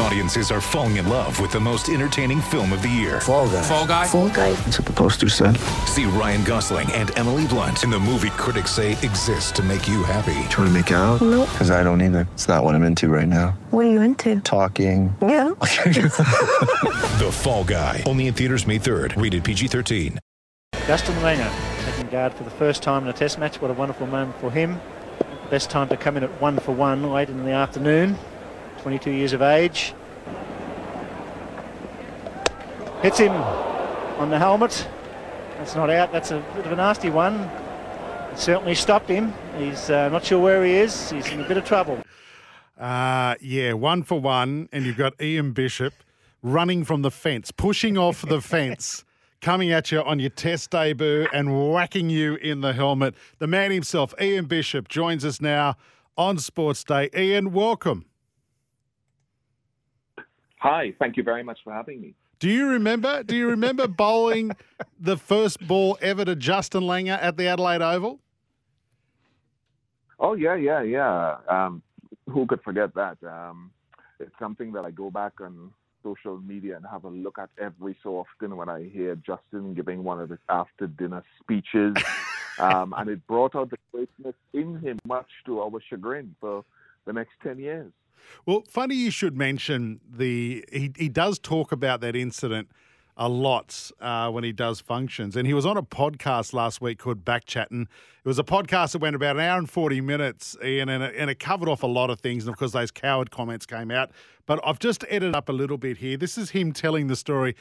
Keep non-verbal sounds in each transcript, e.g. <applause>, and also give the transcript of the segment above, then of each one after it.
Audiences are falling in love with the most entertaining film of the year. Fall guy. Fall guy. Fall guy. That's what the poster said. See Ryan Gosling and Emily Blunt in the movie critics say exists to make you happy. Trying to make it out? Nope. Because I don't either. It's not what I'm into right now. What are you into? Talking. Yeah. <laughs> <laughs> The Fall Guy. Only in theaters May 3rd. Rated PG-13. Justin Langer taking guard for the first time in a test match. What a wonderful moment for him. Best time to come in at one for one late in the afternoon. 22 years of age. Hits him on the helmet. That's not out. That's a bit of a nasty one. It certainly stopped him. He's uh, not sure where he is. He's in a bit of trouble. Uh, yeah, one for one, and you've got Ian Bishop running from the fence, pushing off the <laughs> fence, coming at you on your test debut and whacking you in the helmet. The man himself, Ian Bishop, joins us now on Sports Day. Ian, welcome. Hi, thank you very much for having me. Do you remember? Do you remember <laughs> bowling the first ball ever to Justin Langer at the Adelaide Oval? Oh yeah, yeah, yeah. Um, who could forget that? Um, it's something that I go back on social media and have a look at every so often when I hear Justin giving one of his after dinner speeches. <laughs> um, and it brought out the greatness in him, much to our chagrin, for the next 10 years. Well, funny you should mention the. He, he does talk about that incident a lot uh, when he does functions. And he was on a podcast last week called Back Chatting. It was a podcast that went about an hour and 40 minutes, Ian, and it, and it covered off a lot of things. And of course, those coward comments came out. But I've just edited up a little bit here. This is him telling the story.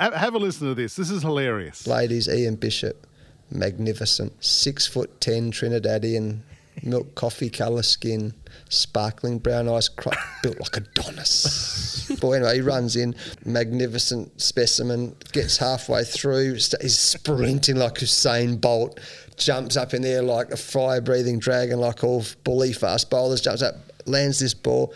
Ha- Have a listen to this. This is hilarious. Ladies, Ian Bishop, magnificent. Six foot ten Trinidadian, milk coffee colour skin, sparkling brown eyes, built like Adonis. Boy, anyway, he runs in, magnificent specimen, gets halfway through, st- he's sprinting like Usain Bolt, jumps up in there like a fire breathing dragon, like all bully fast bowlers, jumps up, lands this ball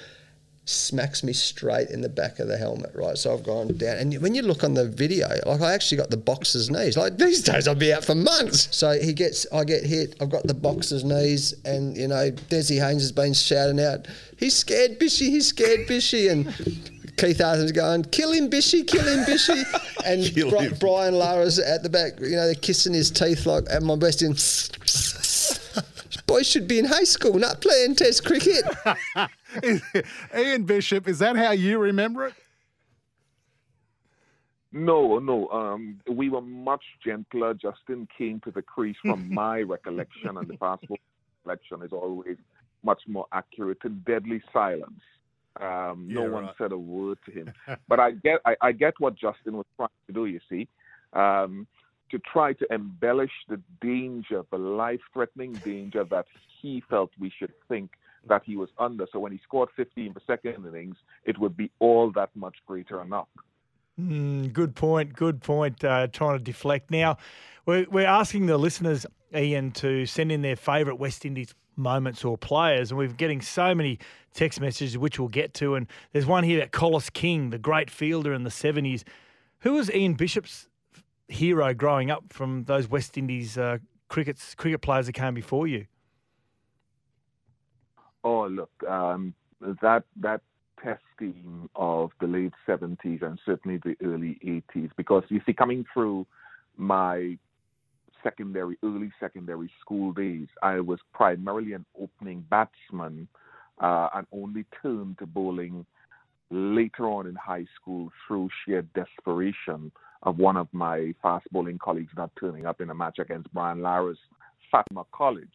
smacks me straight in the back of the helmet, right? So I've gone down. And when you look on the video, like I actually got the boxer's knees. Like these days I'd be out for months. So he gets, I get hit, I've got the boxer's knees, and you know, Desi Haynes has been shouting out, he's scared Bishy, he's scared Bishy. And Keith Arthurton's going, kill him, Bishy, kill him, Bishy. <laughs> And Bri- Brian Lara's at the back, you know, they're kissing his teeth like at my best in. <laughs> Boys should be in high school, not playing test cricket. <laughs> <laughs> Ian Bishop, is that how you remember it? No, no. Um, we were much gentler. Justin came to the crease from <laughs> my recollection, and the passport recollection is always much more accurate to deadly silence. Um, no Yeah, one right. said a word to him. <laughs> but I get, I, I get what Justin was trying to do. You see, um, to try to embellish the danger, the life-threatening danger that he felt we should think that he was under. So when he scored 15 per second innings, it would be all that much greater a knock. Mm, good point. Good point. Uh, trying to deflect. Now, we're, we're asking the listeners, Ian, to send in their favourite West Indies moments or players, and we're getting so many text messages, which we'll get to. And there's one here about Collis King, the great fielder in the 70s. Who was Ian Bishop's hero growing up from those West Indies uh, crickets, cricket players that came before you? Oh, look, um, that that test team of the late 70s and certainly the early 80s, because you see, coming through my secondary, early secondary school days, I was primarily an opening batsman uh, and only turned to bowling later on in high school through sheer desperation of one of my fast bowling colleagues not turning up in a match against Brian Lara's Fatima College.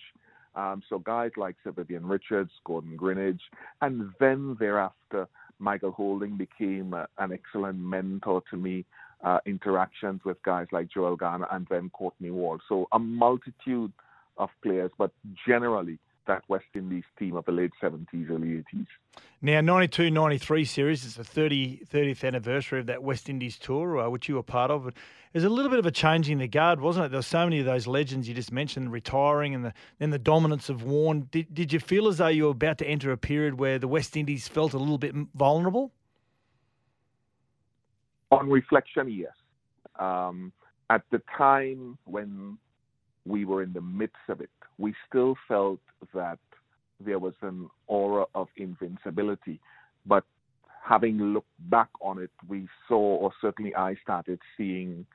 Um, so guys like Sir Vivian Richards, Gordon Greenidge, and then thereafter, Michael Holding became uh, an excellent mentor to me. Uh, interactions with guys like Joel Garner and then Courtney Walsh. So a multitude of players, but generally that West Indies team of the late 70s, early 80s. Now, 92 93 series is the 30, 30th anniversary of that West Indies tour, uh, which you were part of. It was a little bit of a changing the guard, wasn't it? There were so many of those legends you just mentioned retiring and then the dominance of Warne. Did, did you feel as though you were about to enter a period where the West Indies felt a little bit vulnerable? On reflection, yes. Um, at the time when we were in the midst of it, we still felt that there was an aura of invincibility. But having looked back on it, we saw, or certainly I started seeing,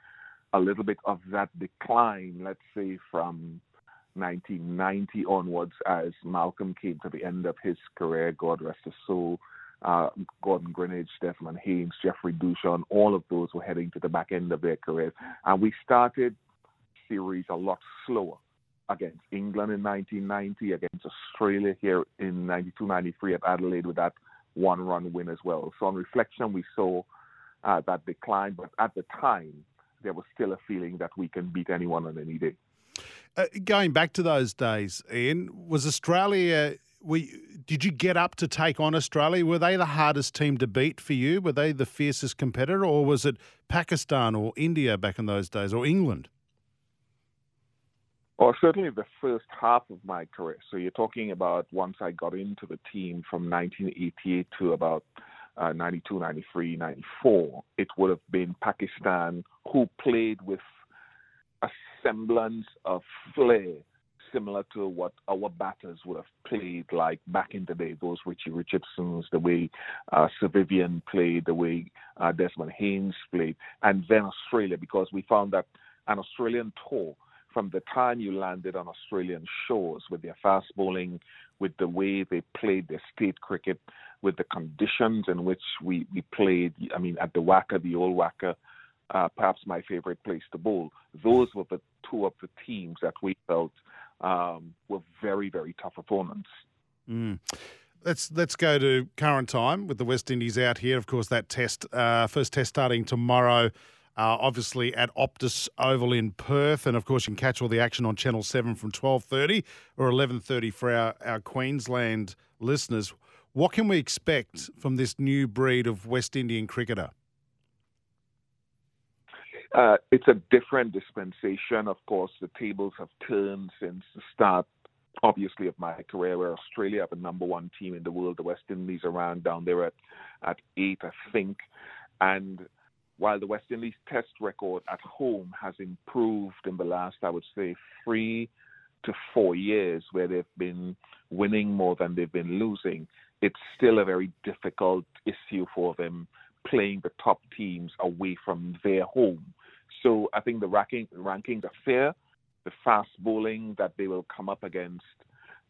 a little bit of that decline, let's say from 1990 onwards, as Malcolm came to the end of his career, God rest his soul. Uh, Gordon Greenidge, Desmond Haynes, Jeffrey Dujon, all of those were heading to the back end of their careers. And we started series a lot slower against England in 1990, against Australia here in 92 93 at Adelaide with that one run win as well. So, on reflection, we saw uh, that decline, but at the time, there was still a feeling that we can beat anyone on any day. Uh, going back to those days, Ian, was Australia. We, did you get up to take on Australia? Were they the hardest team to beat for you? Were they the fiercest competitor, or was it Pakistan or India back in those days, or England? Or certainly the first half of my career. So you're talking about once I got into the team from 1988 to about uh, 92, 93, 94, it would have been Pakistan who played with a semblance of flair similar to what our batters would have played like back in the day, those Richie Richardsons, the way uh, Sir Vivian played, the way uh, Desmond Haynes played, and then Australia, because we found that an Australian tour from the time you landed on Australian shores with their fast bowling, with the way they played their state cricket, with the conditions in which we, we played, I mean, at the WACA, the old WACA, uh, perhaps my favorite place to bowl. Those were the two of the teams that we felt um, were very, very tough opponents. Mm. Let's let's go to current time with the West Indies out here. Of course, that test, uh, first test starting tomorrow uh, obviously at Optus Oval in Perth, and of course you can catch all the action on Channel Seven from twelve thirty or eleven thirty for our, our Queensland listeners. What can we expect from this new breed of West Indian cricketer? Uh, it's a different dispensation. Of course, the tables have turned since the start, obviously, of my career, where Australia have the number one team in the world. The West Indies around down there at, at eight, I think. And while the West Indies test record at home has improved in the last, I would say, three to four years, where they've been winning more than they've been losing, it's still a very difficult issue for them playing the top teams away from their home. So I think the ranking, rankings are fair. The fast bowling that they will come up against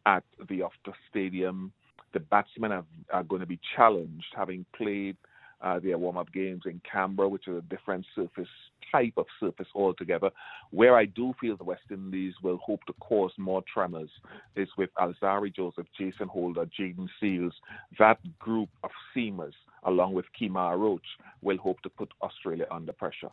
at the Optus Stadium, the batsmen are, are going to be challenged, having played – uh, their warm up games in Canberra, which is a different surface type of surface altogether. Where I do feel the West Indies will hope to cause more tremors is with Alzarri Joseph, Jason Holder, Jayden Seales. That group of seamers, along with Kemar Roach, will hope to put Australia under pressure.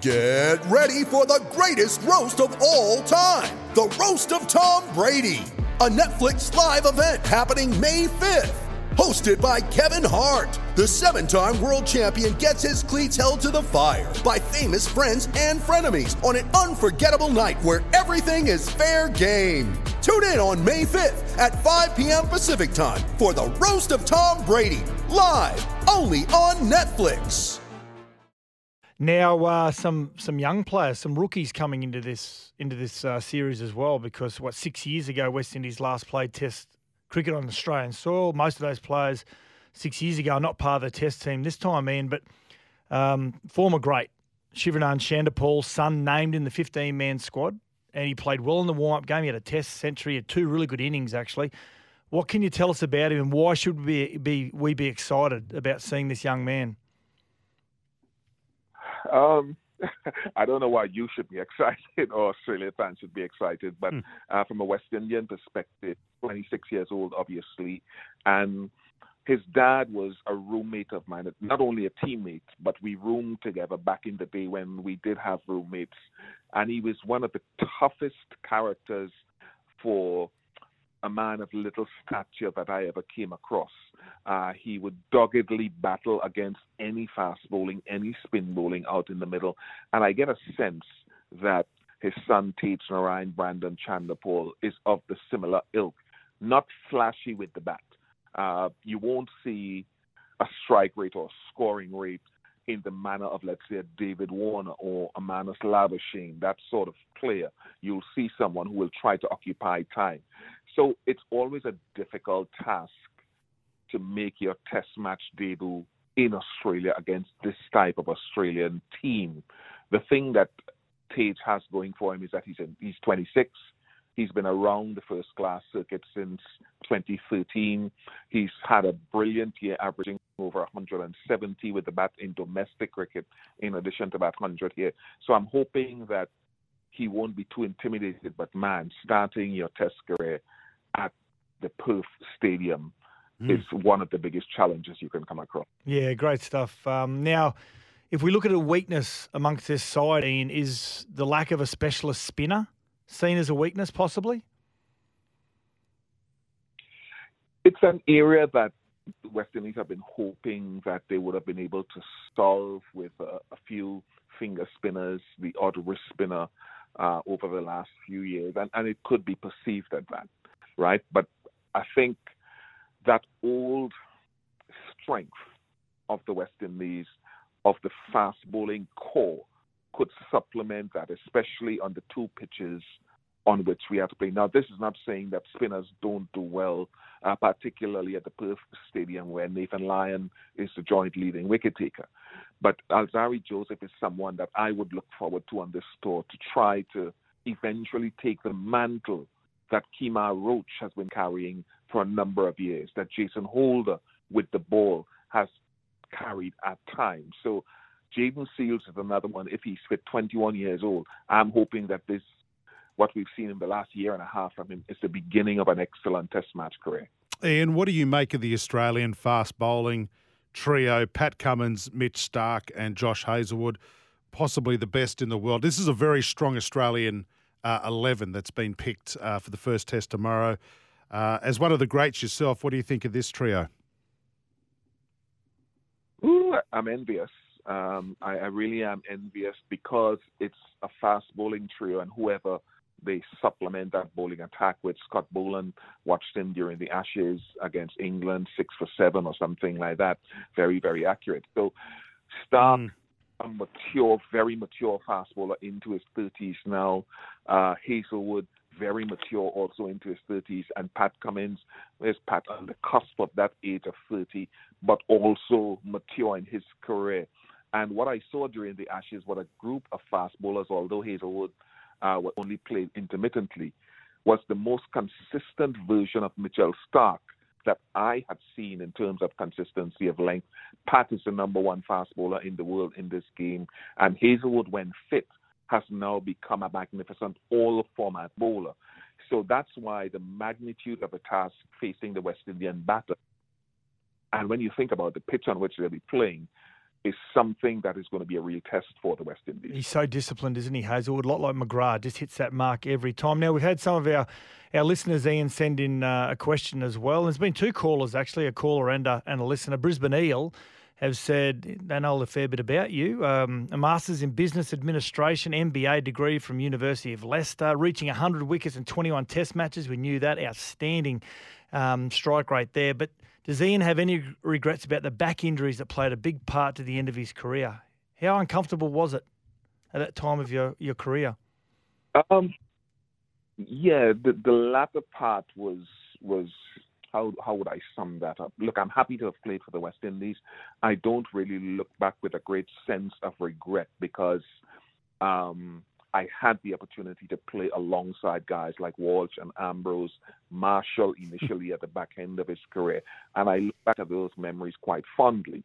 Get ready for the greatest roast of all time the Roast of Tom Brady, a Netflix live event happening May 5th hosted by Kevin Hart. The seven time world champion gets his cleats held to the fire by famous friends and frenemies on an unforgettable night where everything is fair game. Tune in on May 5th at 5 p.m. Pacific time for the Roast of Tom Brady, live only on Netflix. Now, uh, some some young players, some rookies coming into this into this uh, series as well, because what six years ago West Indies last played Test cricket on Australian soil. Most of those players six years ago are not part of the test team this time, Ian, but um, former great Shivnarine Chanderpaul, son named in the 15 man squad, and he played well in the warm up game. He had a test century, had two really good innings, actually. What can you tell us about him, and why should we be, be we be excited about seeing this young man? Um, <laughs> I don't know why you should be <laughs> excited or Australia fans should be excited, but hmm. uh, from a West Indian perspective, 26 years old, obviously, and his dad was a roommate of mine, not only a teammate, but we roomed together back in the day when we did have roommates. And he was one of the toughest characters for a man of little stature that I ever came across. Uh, he would doggedly battle against any fast bowling, any spin bowling out in the middle. And I get a sense that his son, Tej Narine Brandon Chanderpaul, is of the similar ilk. Not flashy with the bat. Uh, you won't see a strike rate or scoring rate in the manner of, let's say, David Warner or a Marnus Labuschagne, that sort of player. You'll see someone who will try to occupy time. So it's always a difficult task to make your test match debut in Australia against this type of Australian team. The thing that Tage has going for him is that he's a, he's 26. He's been around the first class circuit since 2013. He's had a brilliant year, averaging over 170 with the bat in domestic cricket, in addition to about 100 here. So I'm hoping that he won't be too intimidated. But man, starting your test career at the Perth Stadium mm. is one of the biggest challenges you can come across. Yeah, great stuff. Um, now, if we look at a weakness amongst this side, Ian, is the lack of a specialist spinner seen as a weakness, possibly? It's an area that West Indies have been hoping that they would have been able to solve with a, a few finger spinners, the odd wrist spinner uh, over the last few years, and, and it could be perceived as that, right? But I think that old strength of the West Indies, of the fast bowling core, could supplement that, especially on the two pitches on which we have to play. Now, this is not saying that spinners don't do well, uh, particularly at the Perth Stadium where Nathan Lyon is the joint leading wicket taker. But Alzarri Joseph is someone that I would look forward to on this tour to try to eventually take the mantle that Kemar Roach has been carrying for a number of years, that Jason Holder with the ball has carried at times. So Jayden Seales is another one. If he's fit, 21 years old, I'm hoping that this what we've seen in the last year and a half from him is the beginning of an excellent Test match career. Ian, what do you make of the Australian fast bowling trio? Pat Cummins, Mitch Starc, and Josh Hazlewood, possibly the best in the world. This is a very strong Australian uh, 11 that's been picked uh, for the first Test tomorrow. Uh, as one of the greats yourself, what do you think of this trio? Ooh, I'm envious. Um, I, I, really am envious because it's a fast bowling trio, and whoever they supplement that bowling attack with. Scott Boland watched him during the Ashes against England, six for seven or something like that. Very, very accurate. So Starc, mm. a mature, very mature fast bowler into his 30s now. Uh, Hazlewood, very mature, also into his 30s. And Pat Cummins, is Pat on the cusp of that age of 30, but also mature in his career. And what I saw during the Ashes was a group of fast bowlers, although Hazlewood – uh, were only played intermittently, was the most consistent version of Mitchell Starc that I had seen in terms of consistency of length. Pat is the number one fast bowler in the world in this game, and Hazlewood, when fit, has now become a magnificent all format bowler. So that's why the magnitude of the task facing the West Indian batter, and when you think about the pitch on which they'll be playing, is something that is going to be a real test for the West Indies. He's so disciplined, isn't he, Hazlewood? A lot like McGrath, just hits that mark every time. Now, we've had some of our, our listeners, Ian, send in uh, a question as well. There's been two callers, actually, a caller and a, and a listener. Brisbane Eel have said they know a fair bit about you. Um, a Master's in Business Administration, MBA degree from University of Leicester, reaching 100 wickets in 21 Test matches. We knew that. Outstanding um, strike rate there. But does Ian have any regrets about the back injuries that played a big part to the end of his career? How uncomfortable was it at that time of your, your career? Um, yeah, the, the latter part was was how how would I sum that up? Look, I'm happy to have played for the West Indies. I don't really look back with a great sense of regret because um, I had the opportunity to play alongside guys like Walsh and Ambrose, Marshall initially at the back end of his career, and I look back at those memories quite fondly.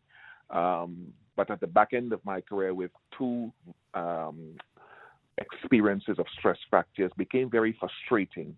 Um, but at the back end of my career, with two um, experiences of stress fractures, became very frustrating.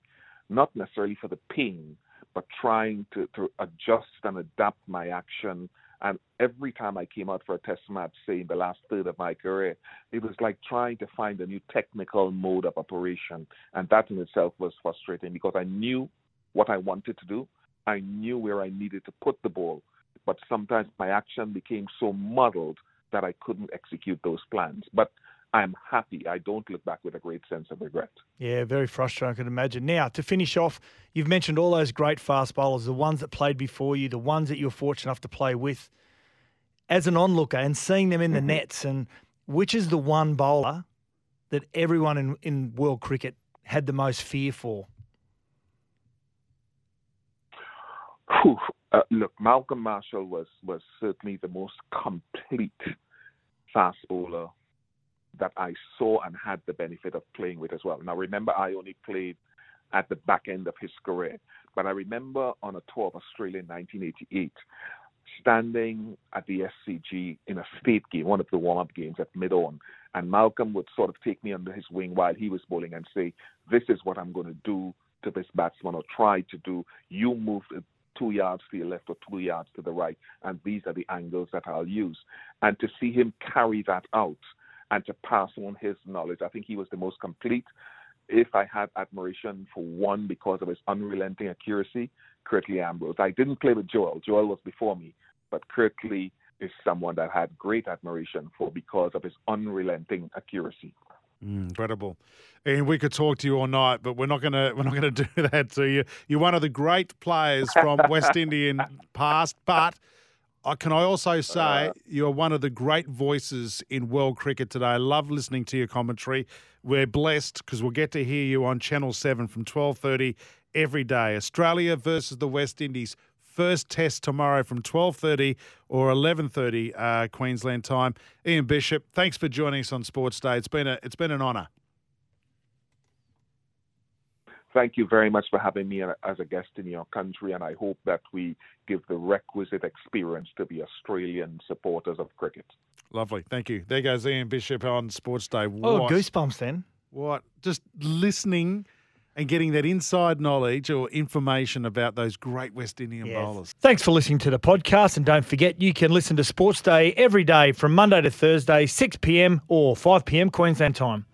Not necessarily for the pain, but trying to, to adjust and adapt my action and every time I came out for a test match, say in the last third of my career, it was like trying to find a new technical mode of operation. And that in itself was frustrating because I knew what I wanted to do. I knew where I needed to put the ball. But sometimes my action became so muddled that I couldn't execute those plans. But I'm happy. I don't look back with a great sense of regret. Yeah, very frustrating, I can imagine. Now, to finish off, you've mentioned all those great fast bowlers, the ones that played before you, the ones that you were fortunate enough to play with. as an onlooker and seeing them in the nets and which is the one bowler that everyone in, in world cricket had the most fear for? Uh, look, Malcolm Marshall was was certainly the most complete fast bowler that I saw and had the benefit of playing with as well. Now, remember, I only played at the back end of his career, but I remember on a tour of Australia in 1988, standing at the SCG in a state game, one of the warm-up games at mid-on, and Malcolm would sort of take me under his wing while he was bowling and say, "This is what I'm going to do." To this batsman, or try to do, you move two yards to your left or two yards to the right, and these are the angles that I'll use. And to see him carry that out and to pass on his knowledge, I think he was the most complete. If I had admiration for one because of his unrelenting accuracy, Curtly Ambrose. I didn't play with Joel. Joel was before me, but Curtly is someone that I had great admiration for because of his unrelenting accuracy. Mm, incredible, and we could talk to you all night, but we're not gonna <laughs> we're not gonna do that to you. You're one of the great players from West <laughs> Indian past, but uh, can I also say you're one of the great voices in world cricket today. I love listening to your commentary. We're blessed because we'll get to hear you on Channel Seven from twelve thirty every day. Australia versus the West Indies. First test tomorrow from 12.30 or 11.30 uh, Queensland time. Ian Bishop, thanks for joining us on Sports Day. It's been, a, it's been an honour. Thank you very much for having me as a guest in your country, and I hope that we give the requisite experience to the Australian supporters of cricket. Lovely. Thank you. There goes Ian Bishop on Sports Day. Oh, goosebumps then. What? Just listening and getting that inside knowledge or information about those great West Indian bowlers. Thanks for listening to the podcast. And don't forget, you can listen to Sports Day every day from Monday to Thursday, 6 p.m. or 5 p.m. Queensland time.